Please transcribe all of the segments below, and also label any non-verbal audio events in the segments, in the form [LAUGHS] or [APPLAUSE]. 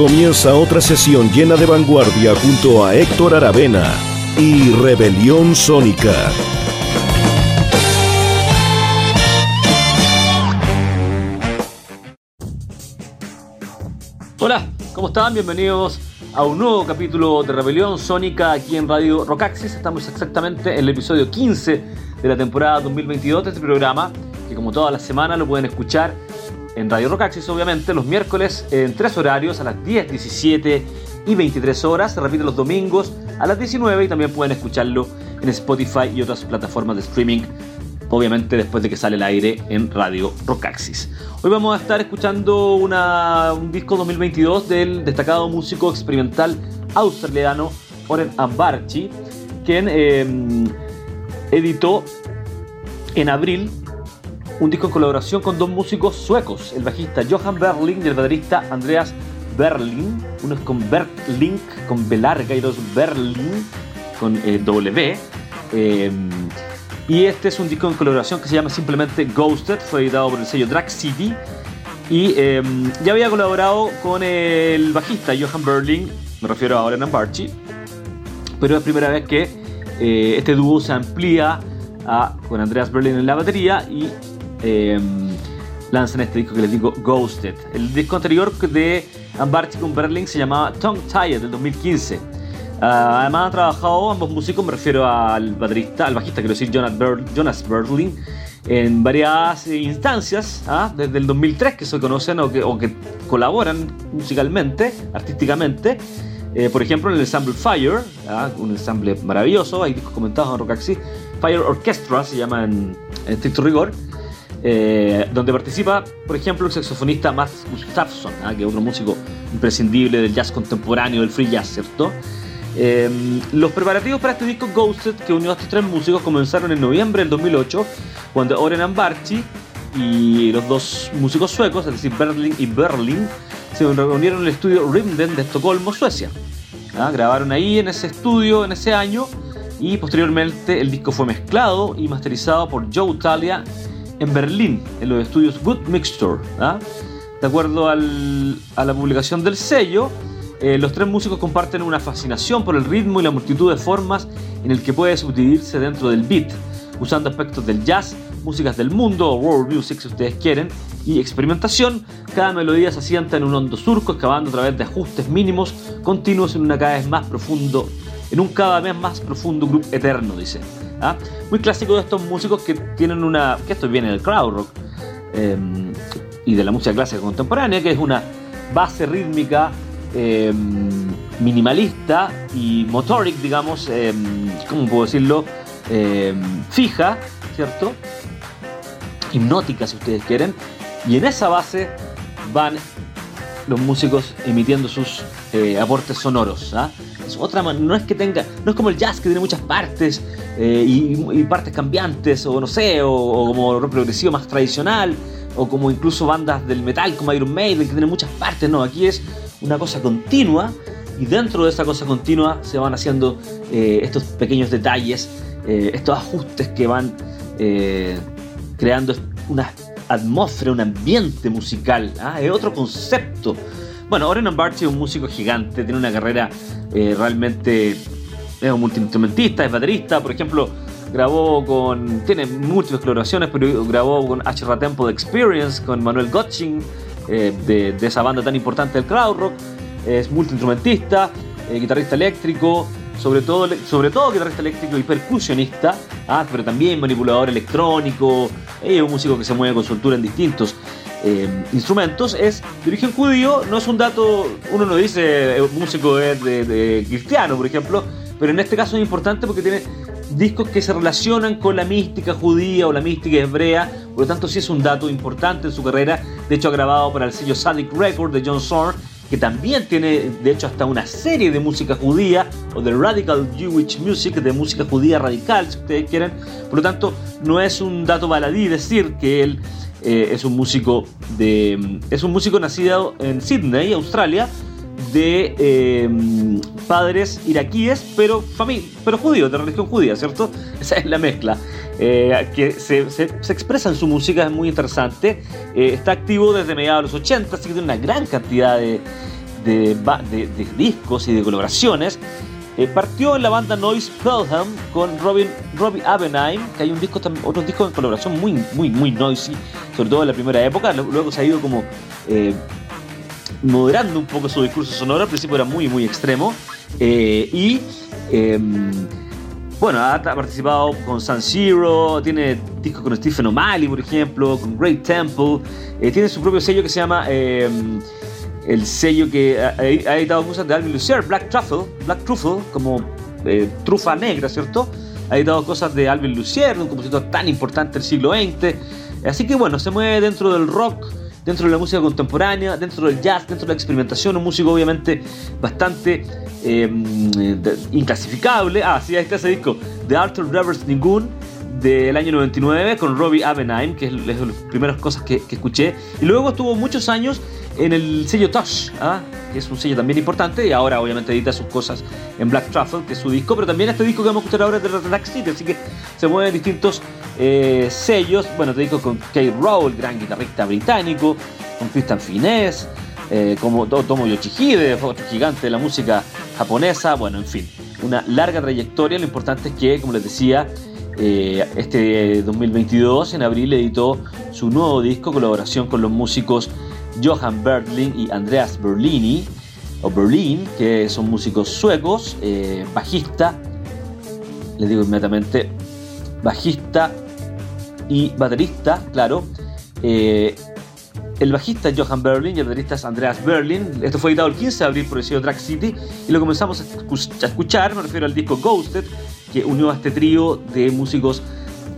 Comienza otra sesión llena de vanguardia junto a Héctor Aravena y Rebelión Sónica. Hola, ¿cómo están? Bienvenidos a un nuevo capítulo de Rebelión Sónica aquí en Radio Rocaxis. Estamos exactamente en el episodio 15 de la temporada 2022 de este programa, que como toda la semana lo pueden escuchar en Radio Rocaxis, obviamente, los miércoles en tres horarios, a las 10, 17 y 23 horas. Se repite los domingos a las 19 y también pueden escucharlo en Spotify y otras plataformas de streaming, obviamente después de que sale el aire en Radio Rocaxis. Hoy vamos a estar escuchando un disco 2022 del destacado músico experimental australiano Oren Ambarchi, quien em, editó en abril un disco en colaboración con dos músicos suecos, el bajista Johan Berling y el baterista Andreas Berling. Uno con Berling, con B y es Berling, con eh, W. Em, y este es un disco en colaboración que se llama simplemente Ghosted, fue editado por el sello Drag City. Y em, ya había colaborado con el bajista Johan Berling, me refiero a Oren Barchi, pero es primera vez que eh, este dúo se amplía con Andreas Berling en la batería y Em, lanzan este disco que les digo Ghosted. El disco anterior de Ambarchi con Berling se llamaba Tongue Tied del 2015. Ah, además han trabajado ambos músicos, me refiero al baterista, al bajista, quiero decir Jonas, Berling, en varias instancias, ¿ah? desde el 2003 que se conocen o que, colaboran musicalmente, artísticamente. Eh, por ejemplo, en el ensemble Fire, ¿ah? un ensamble maravilloso, hay discos comentados en Rocaxi. Fire Orchestra se llama en, en estricto rigor. Eh, donde participa, por ejemplo, el saxofonista Matt Gustafsson, ¿ah? que es otro músico imprescindible del jazz contemporáneo, del free jazz, ¿cierto? Em, los preparativos para este disco Ghosted, que unió a estos tres músicos, comenzaron en noviembre del 2008, cuando Oren Ambarchi y los dos músicos suecos, es decir, Berling y Berling, se reunieron en el estudio Rimden de Estocolmo, Suecia. ¿Ah? Grabaron ahí en ese estudio en ese año y posteriormente el disco fue mezclado y masterizado por Joe Talia en Berlín, en los estudios Good Mixture. ¿ah? De acuerdo a la publicación del sello, eh, los tres músicos comparten una fascinación por el ritmo y la multitud de formas en el que puede subdividirse dentro del beat, usando aspectos del jazz, músicas del mundo o world music si ustedes quieren, y experimentación. Cada melodía se asienta en un hondo surco, excavando a través de ajustes mínimos continuos en una cada vez más profundo, en un cada vez más profundo grupo eterno, dice. ¿Ah? Muy clásico de estos músicos que tienen una. que esto viene del crowd rock em, y de la música clásica contemporánea, que es una base rítmica em, minimalista y motoric, digamos, em, ¿cómo puedo decirlo? fija, ¿cierto? Hipnótica, si ustedes quieren. Y en esa base van los músicos emitiendo sus eh, aportes sonoros. ¿ah? Otra no es que tenga, no es como el jazz que tiene muchas partes eh, y, partes cambiantes, o no sé, o, como progresivo más tradicional, o como incluso bandas del metal como Iron Maiden que tienen muchas partes. No, aquí es una cosa continua y dentro de esa cosa continua se van haciendo eh, estos pequeños detalles, estos ajustes que van creando una atmósfera, un ambiente musical. ¿ah? Es otro concepto bueno, Oren Ambarchi es un músico gigante, tiene una carrera eh, realmente. Es un multiinstrumentista, es baterista, por ejemplo, grabó con. Tiene múltiples colaboraciones, pero grabó con H. Tempo de Experience, con Manuel Gotching, eh, de, esa banda tan importante del crowd rock. Es multiinstrumentista, eh, guitarrista eléctrico, sobre todo, sobre todo guitarrista eléctrico y percusionista, ah, pero también manipulador electrónico. Es un músico que se mueve con soltura en distintos eh, instrumentos es de origen judío, no es un dato, uno no dice eh, músico de, cristiano, por ejemplo, pero en este caso es importante porque tiene discos que se relacionan con la mística judía o la mística hebrea, por lo tanto sí es un dato importante en su carrera, de hecho ha grabado para el sello Sadic Record de John Zorn, que también tiene de hecho hasta una serie de música judía o de Radical Jewish Music, de música judía radical si ustedes quieren, por lo tanto no es un dato baladí decir que él eh, es un músico de es un músico nacido en Sydney, Australia, de em, padres iraquíes, pero, pero judíos, de religión judía, ¿cierto? [LAUGHS] Esa es la mezcla. Eh, que se, se, expresa en su música, es muy interesante. Eh, está activo desde mediados de los 80, así que tiene una gran cantidad de, de, de, discos y de colaboraciones. Eh, partió en la banda Noise Pelham con Robin, Robbie Abenheim, que hay un disco, otros discos en colaboración muy, muy, muy noisy, sobre todo en la primera época. Luego se ha ido como moderando un poco su discurso sonoro, al principio era muy, muy extremo. Eh, y em, bueno, ha participado con San Zero, tiene discos con Stephen O'Malley, por ejemplo, con Great Temple, eh, tiene su propio sello que se llama em, el sello que ha, editado cosas de Alvin Lucier, Black Truffle, Black Truffle, como eh, trufa negra, ¿cierto? Ha editado cosas de Alvin Lucier, un compositor tan importante del siglo XX. Así que bueno, se mueve dentro del rock dentro de la música contemporánea, dentro del jazz, dentro de la experimentación, un músico obviamente bastante em, inclasificable. Ah, sí, ahí está ese disco de Arthur Rivers Ningun del año 99 con Robbie Abenheim, que es, de las primeras cosas que, escuché. Y luego estuvo muchos años en el sello Touch, ¿ah? que es un sello también importante, y ahora obviamente edita sus cosas en Black Truffle, que es su disco, pero también este disco que vamos a escuchar ahora es de Relax City, así que se mueven distintos eh, sellos. Bueno, te digo con Kate Rowe, el gran guitarrista británico, con Christian Finesse, eh, como Tomo Yoshihide, otro gigante de la música japonesa. Bueno, en fin, una larga trayectoria. Lo importante es que, como les decía, eh, este 2022, en abril, editó su nuevo disco, colaboración con los músicos Johan Berling y Andreas Berlini, o Berlin, que son músicos suecos, bajista, les digo inmediatamente, bajista, y baterista, claro. Eh, el bajista Johan Berlin y el baterista es Andreas Berlin. Esto fue editado el 15 de abril por el sello Drag City y lo comenzamos a escuchar, me refiero al disco Ghosted, que unió a este trío de músicos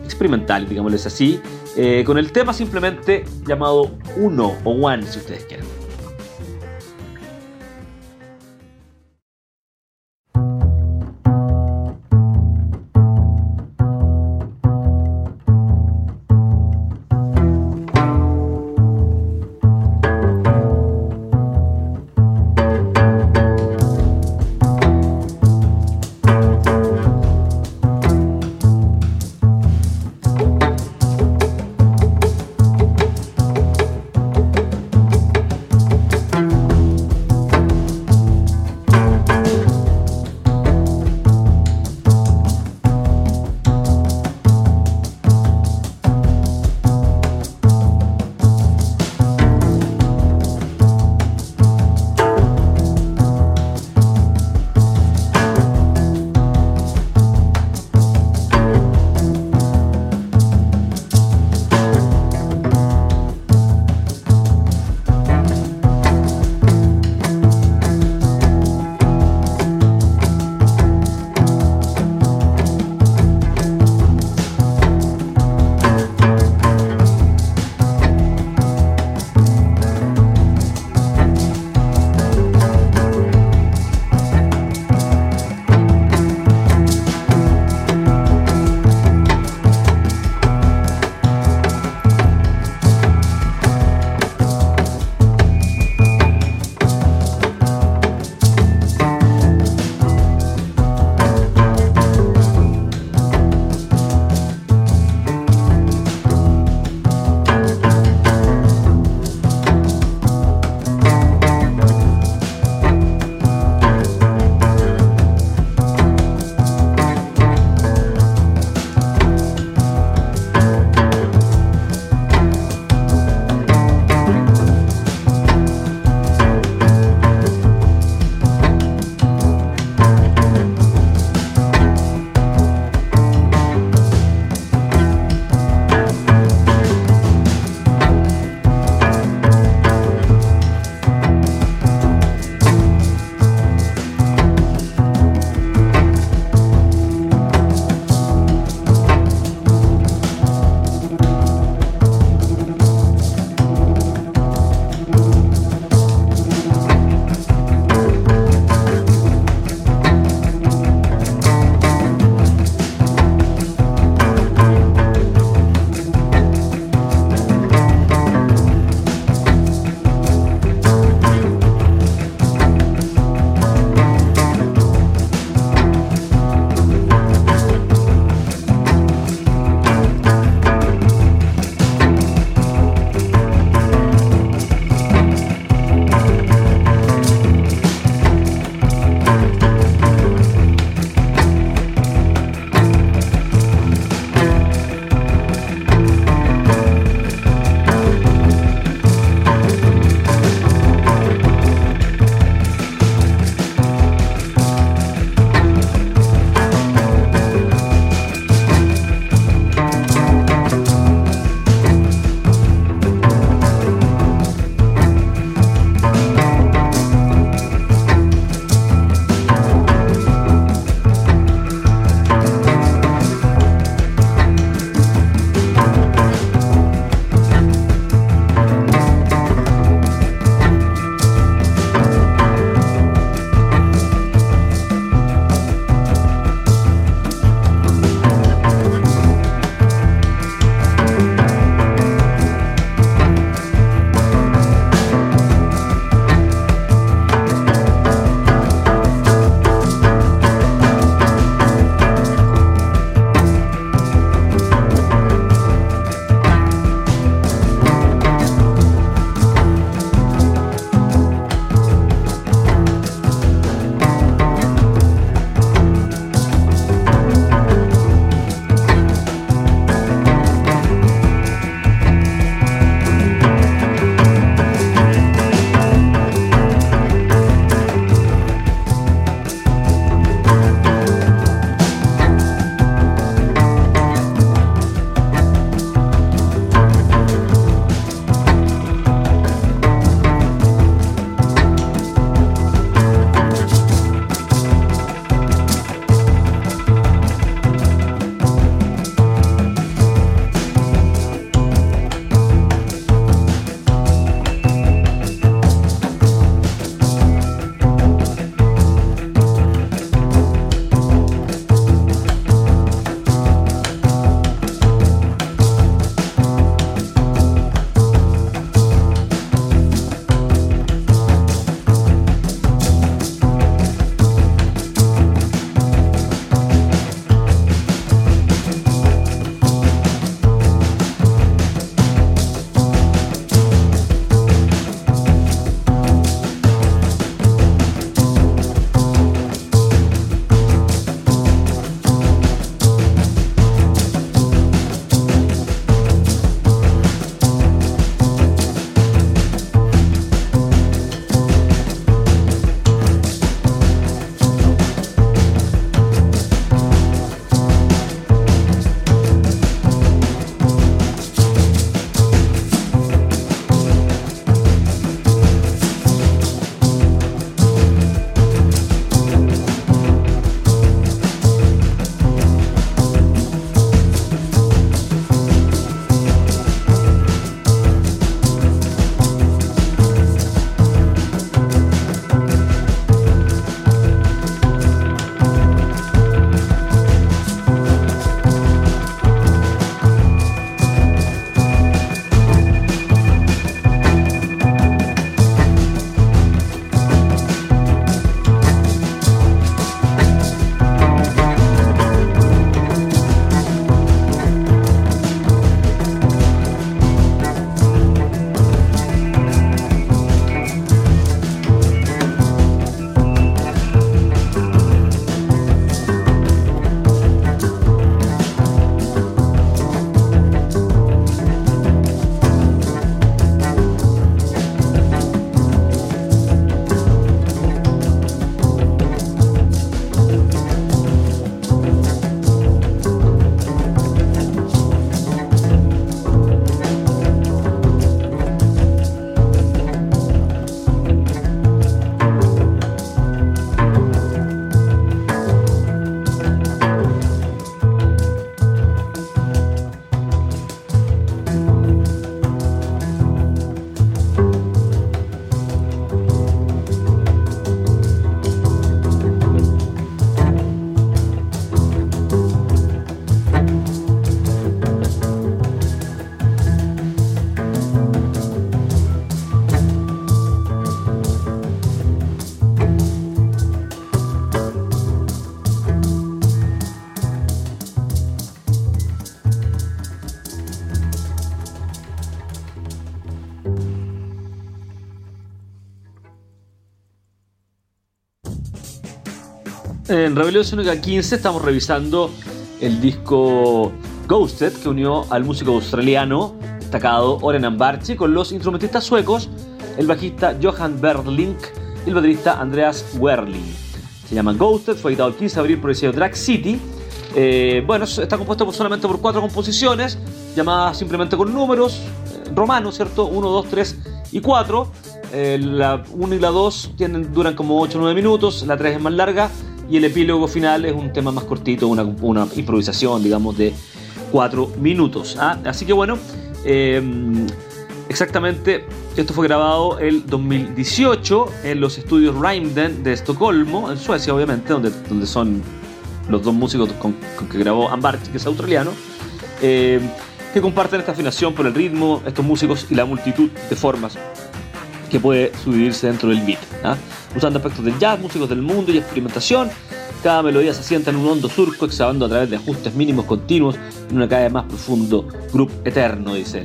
experimentales, digámosles así, eh, con el tema simplemente llamado Uno o One, si ustedes quieren. En Rebelión Sónica 15 estamos revisando el disco Ghosted que unió al músico australiano destacado Oren Ambarchi con los instrumentistas suecos, el bajista Johan Berlink y el baterista Andreas Werling. Se llama Ghosted, fue editado el 15 de abril por el sello Drag City. Eh, bueno, está compuesto solamente por cuatro composiciones, llamadas simplemente con números eh, romanos, ¿cierto? 1, 2, 3 y 4. Eh, la 1 y la 2 tienen, duran como 8 o 9 minutos, la 3 es más larga y el epílogo final es un tema más cortito, una, improvisación, digamos, de 4 minutos. ¿ah? Así que bueno, em, exactamente, esto fue grabado el 2018 en los estudios Rymden de Estocolmo, en Suecia obviamente, donde, donde son los dos músicos con, que grabó Ambarchi, que es australiano, em, que comparten esta afinación por el ritmo, estos músicos y la multitud de formas que puede subirse dentro del beat. ¿ah? Usando aspectos del jazz, músicos del mundo y experimentación, cada melodía se asienta en un hondo surco, excavando a través de ajustes mínimos continuos en una cada vez más profundo grup eterno, dice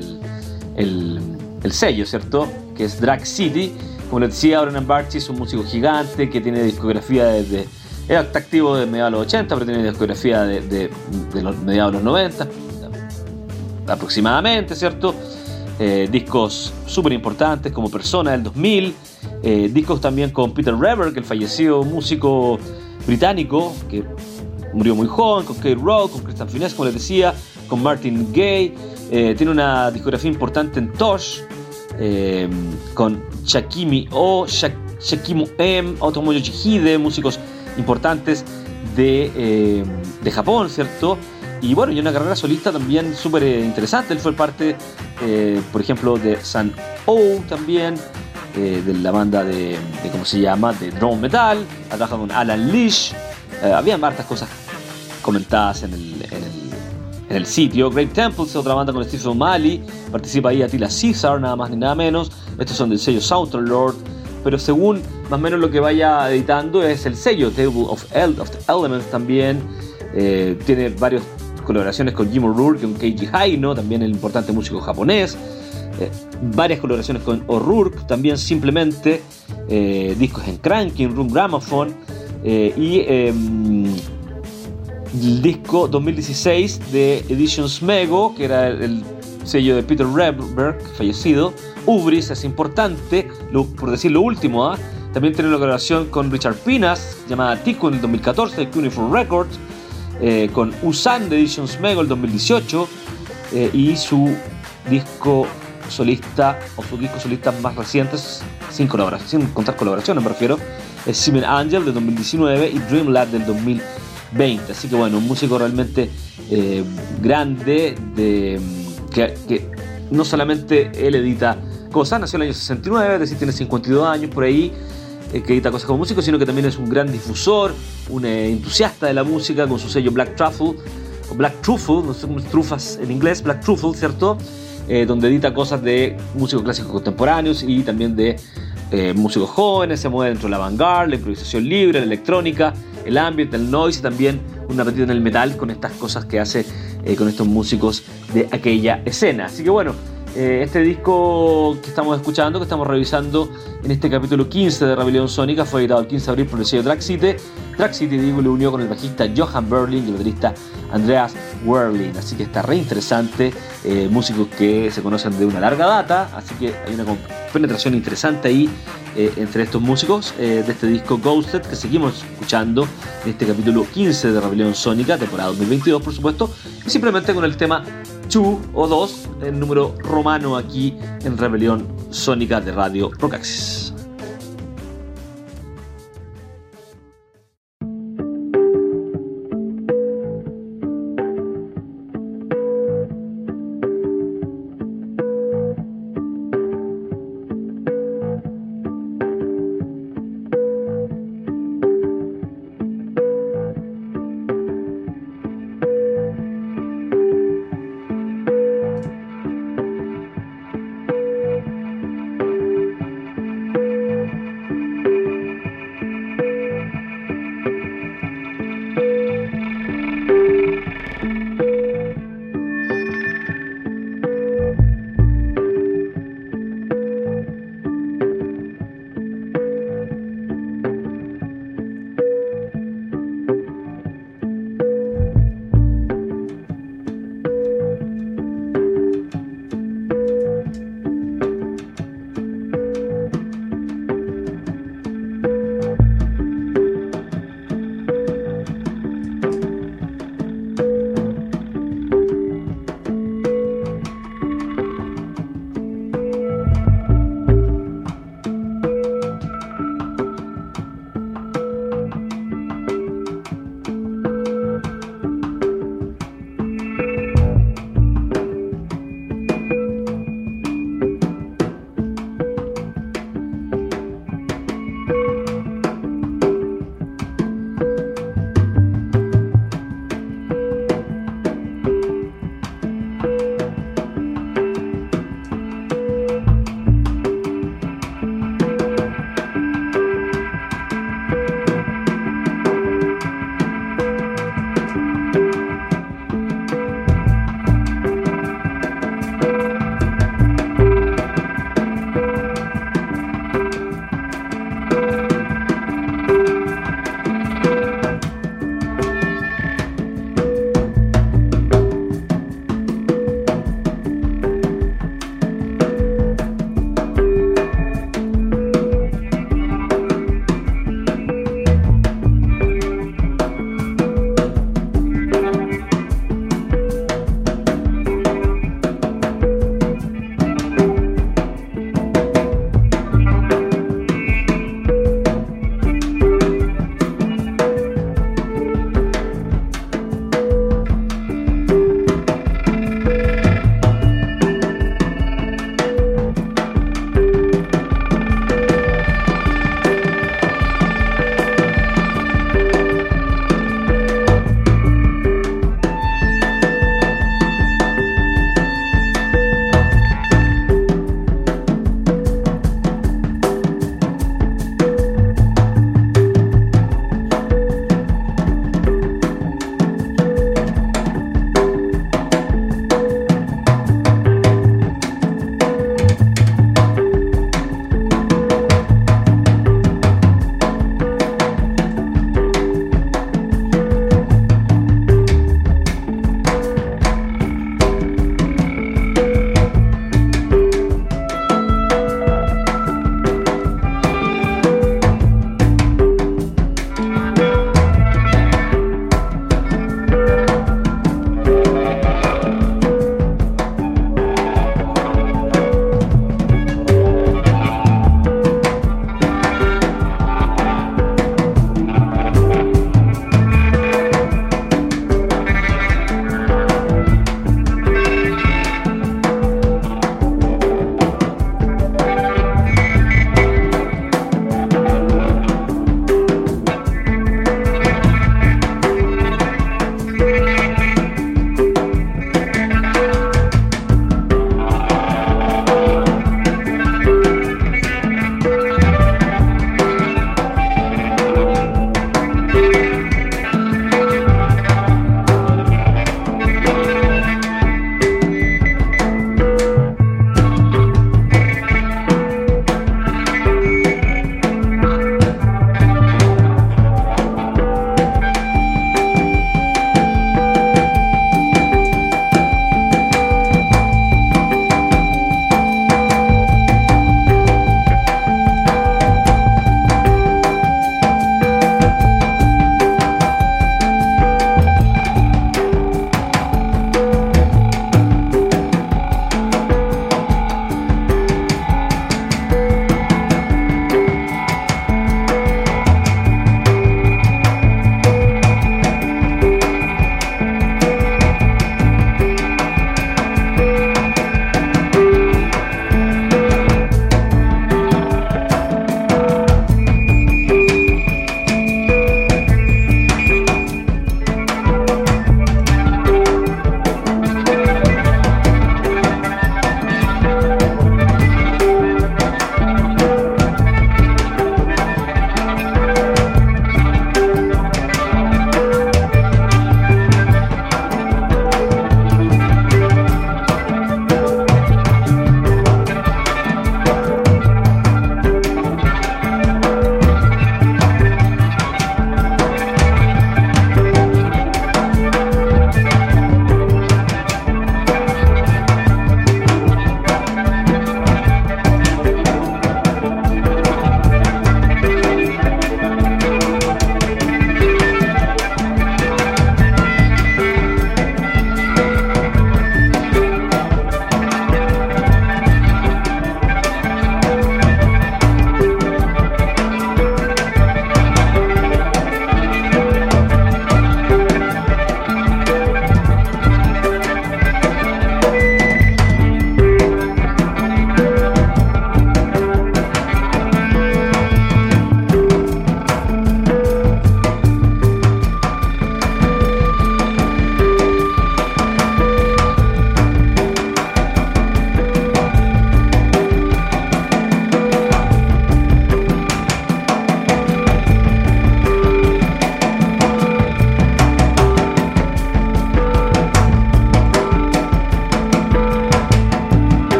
el, el, sello, ¿cierto? Que es Drag City. Como les decía, Oren Barchi es un músico gigante que tiene discografía desde. Es activo de mediados de los 80, pero tiene discografía de, de, de los mediados de los 90, aproximadamente, ¿cierto? Eh, discos súper importantes como Persona del 2000, eh, discos también con Peter Reber, que el fallecido músico británico, que murió muy joven, con Kate Rock, con Christian Finesse, como les decía, con Martin Gay, eh, tiene una discografía importante en Tosh, con Shakimi O, Shakimu M, Otomoyo Chihide, músicos importantes de, de Japón, ¿cierto? Y bueno, y una carrera solista también súper interesante. Él fue parte, eh, por ejemplo, de San O también, eh, de la banda de, ¿cómo se llama?, de Drone Metal. Ha trabajado con Alan Leash. Eh, habían hartas cosas comentadas en el, en el, sitio. Great Temples, otra banda con Steve O'Malley. Participa ahí Attila Caesar, nada más ni nada menos. Estos son del sello Southern Lord. Pero según más o menos lo que vaya editando es el sello Table of, Elements también. tiene varios colaboraciones con Jim O'Rourke, con Keiji Haino, también el importante músico japonés. Eh, varias colaboraciones con O'Rourke, también simplemente eh, discos en Cranking, Room Gramophone eh, y em, el disco 2016 de Editions Mego, que era el sello de Peter Rebberg, fallecido. Ubris es importante, por decir lo último, ¿ah? también tiene una colaboración con Richard Pinas, llamada Tico en el 2014, de Cuneiform Records. Eh, con Usan de Editions Mego el 2018 eh, y su disco solista o sus discos solistas más recientes sin sin contar colaboraciones me refiero, es Simon Angel del 2019 y Dream Lab del 2020. Así que bueno, un músico realmente eh, grande de, que, que, no solamente él edita cosas, nació en el año 69, es decir, tiene 52 años por ahí, eh, que edita cosas como músico, sino que también es un gran difusor, un eh, entusiasta de la música con su sello Black Truffle, o Black Truffle, no sé trufas en inglés, Black Truffle, ¿cierto? Eh, donde edita cosas de músicos clásicos contemporáneos y también de músicos jóvenes, se mueve dentro de la vanguard, la improvisación libre, la electrónica, el ambiente, el noise y también un apetito en el metal con estas cosas que hace con estos músicos de aquella escena. Así que bueno, eh, este disco que estamos escuchando, que estamos revisando en este capítulo 15 de Rebelión Sónica, fue editado el 15 de abril por el sello Track City. City, digo, le unió con el bajista Johan Berlin y el baterista Andreas Werlin. Así que está re interesante. Eh, músicos que se conocen de una larga data, así que hay una penetración interesante ahí eh, entre estos músicos de este disco Ghosted que seguimos escuchando en este capítulo 15 de Rebelión Sónica, temporada 2022, por supuesto, y simplemente con el tema 2 o 2, el número romano aquí en Rebelión Sónica de Radio Rocaxis.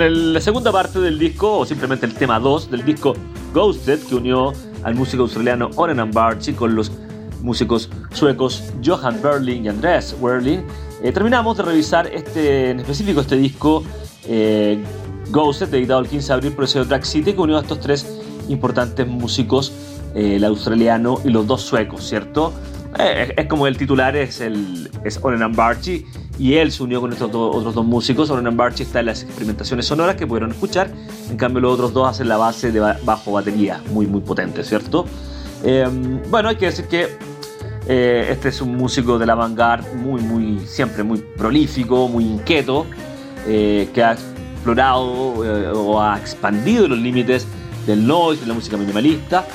Bueno, la segunda parte del disco, o simplemente el tema 2 del disco Ghosted, que unió al músico australiano Oren Barchi con los músicos suecos Johan Berling y Andreas Werling, eh, terminamos de revisar este, en específico este disco eh, Ghosted, editado el 15 de abril por el sello Drag City, que unió a estos tres importantes músicos, eh, el australiano y los dos suecos, ¿cierto? Eh, es, como el titular es, el, es Oren Barchi y él se unió con estos otros dos músicos. Oren Barchi está en las experimentaciones sonoras que pudieron escuchar, en cambio los otros dos hacen la base de bajo batería, muy muy potente, ¿cierto? Em, bueno, hay que decir que eh, este es un músico de la vanguard muy, muy, siempre muy prolífico, muy inquieto, eh, que ha explorado o ha expandido los límites del noise, de la música minimalista,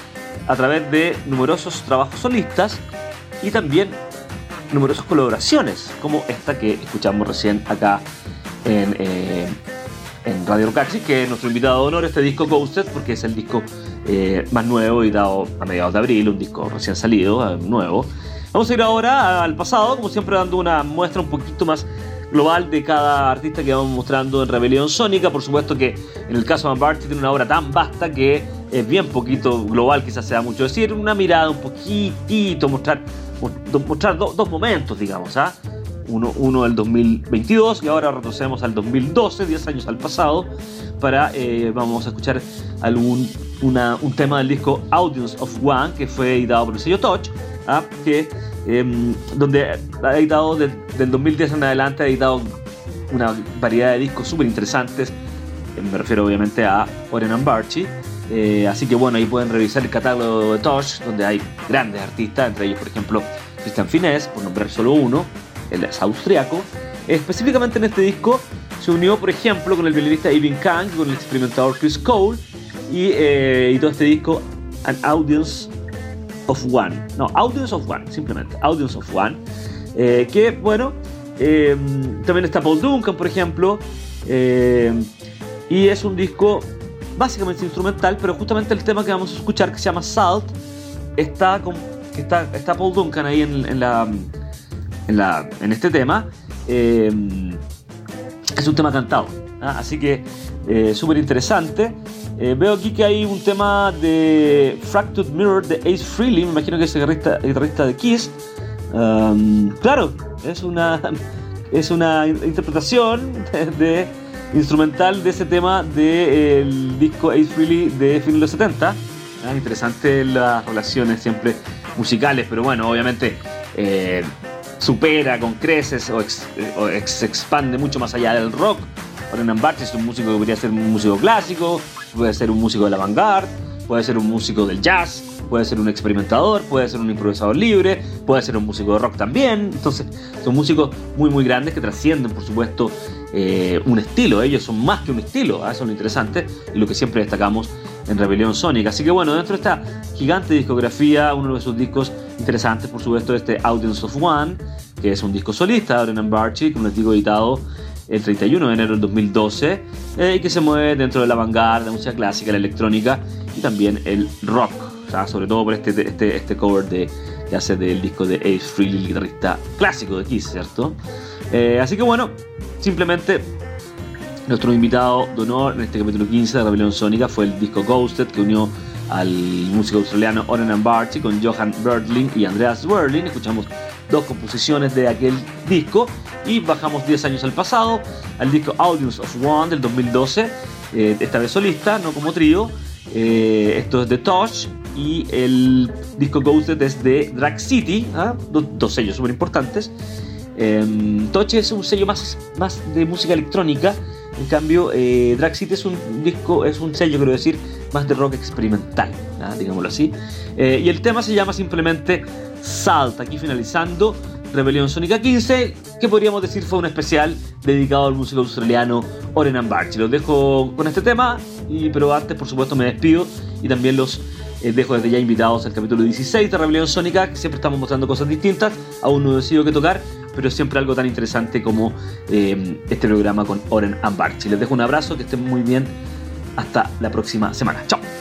a través de numerosos trabajos solistas y también numerosas colaboraciones, como esta que escuchamos recién acá en, eh, en Radio Rocaxi, que es nuestro invitado de honor, este disco Ghosted, porque es el disco eh, más nuevo, editado a mediados de abril, un disco recién salido, eh, nuevo. Vamos a ir ahora al pasado, como siempre dando una muestra un poquito más global de cada artista que vamos mostrando en Rebelión Sónica. Por supuesto que en el caso de Van tiene una obra tan vasta que es bien poquito global, quizás sea mucho decir, una mirada un poquitito, mostrar mostrar dos momentos, digamos, ¿ah? Uno, uno del 2022 y ahora retrocedemos al 2012, 10 años al pasado, para, eh, vamos a escuchar algún, una, un tema del disco Audience of One, que fue editado por el sello Touch, ¿ah? que, em, donde ha editado del 2010 en adelante, ha editado una variedad de discos súper interesantes, me refiero obviamente a Oren Barchi, eh, así que bueno, ahí pueden revisar el catálogo de Tosh, donde hay grandes artistas, entre ellos por ejemplo Christian Fines, por nombrar solo uno, él es austriaco. Específicamente en este disco se unió por ejemplo con el violinista Ivan Kang, con el experimentador Chris Cole, y, eh, todo este disco An Audience of One. No, Audience of One, simplemente, Audience of One. Eh, que bueno, también está Paul Duncan, por ejemplo. y es un disco básicamente instrumental, pero justamente el tema que vamos a escuchar, que se llama Salt, está, con, está, está Paul Duncan ahí en, la, en, la, en este tema. Eh, es un tema cantado, ¿ah? así que eh, súper interesante. Eh, veo aquí que hay un tema de Fractured Mirror de Ace Frehley, me imagino que es el guitarrista, de Kiss. Um, claro, es una, [LAUGHS] es una interpretación de instrumental de ese tema del disco Ace Freely de fin de los 70. Ah, interesante las relaciones siempre musicales, pero bueno, obviamente eh, supera con creces o, se expande mucho más allá del rock. Brennan Bartz es un músico que podría ser un músico clásico, puede ser un músico de la vanguard, puede ser un músico del jazz, puede ser un experimentador, puede ser un improvisador libre, puede ser un músico de rock también. Entonces, son músicos muy, muy grandes que trascienden, por supuesto, eh, un estilo. Ellos son más que un estilo, ¿ah? eso es lo interesante y lo que siempre destacamos en Rebelión Sónica. Así que bueno, dentro de esta gigante discografía, uno de sus discos interesantes, por supuesto, este Audience of One, que es un disco solista de Brennan Barchi, como les digo, editado el 31 de enero del 2012 eh, y que se mueve dentro de la vanguardia, la música clásica, la electrónica y también el rock, sobre todo por este, este, este cover de, que hace del disco de Ace Frehley, el guitarrista clásico de Kiss, ¿cierto? Eh, así que bueno, simplemente nuestro invitado de honor en este capítulo 15 de Rebelión Sónica fue el disco Ghosted que unió al músico australiano Oren Barty con Johan Birdling y Andreas Werling. Escuchamos dos composiciones de aquel disco y bajamos 10 años al pasado al disco Audience of One del 2012, eh, esta vez solista, no como trío. Eh, esto es de Tosh y el disco Ghosted es de Drag City, ¿ah? dos, sellos súper importantes. Eh, Tosh es un sello más, más de música electrónica, en cambio eh, Drag City es un disco, es un sello, quiero decir, más de rock experimental, digámoslo así. Eh, y el tema se llama simplemente Salt, aquí finalizando Rebelión Sónica 15, que podríamos decir fue un especial dedicado al músico australiano Oren Barchi. Los dejo con este tema, y, pero antes por supuesto me despido y también los eh, dejo desde ya invitados al capítulo 16 de Rebelión Sónica, que siempre estamos mostrando cosas distintas, aún no decido qué tocar, pero siempre algo tan interesante como eh, este programa con Oren Barchi. Les dejo un abrazo, que estén muy bien, hasta la próxima semana. Chao.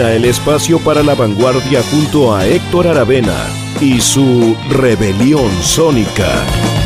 El espacio para la vanguardia junto a Héctor Aravena y su rebelión sónica.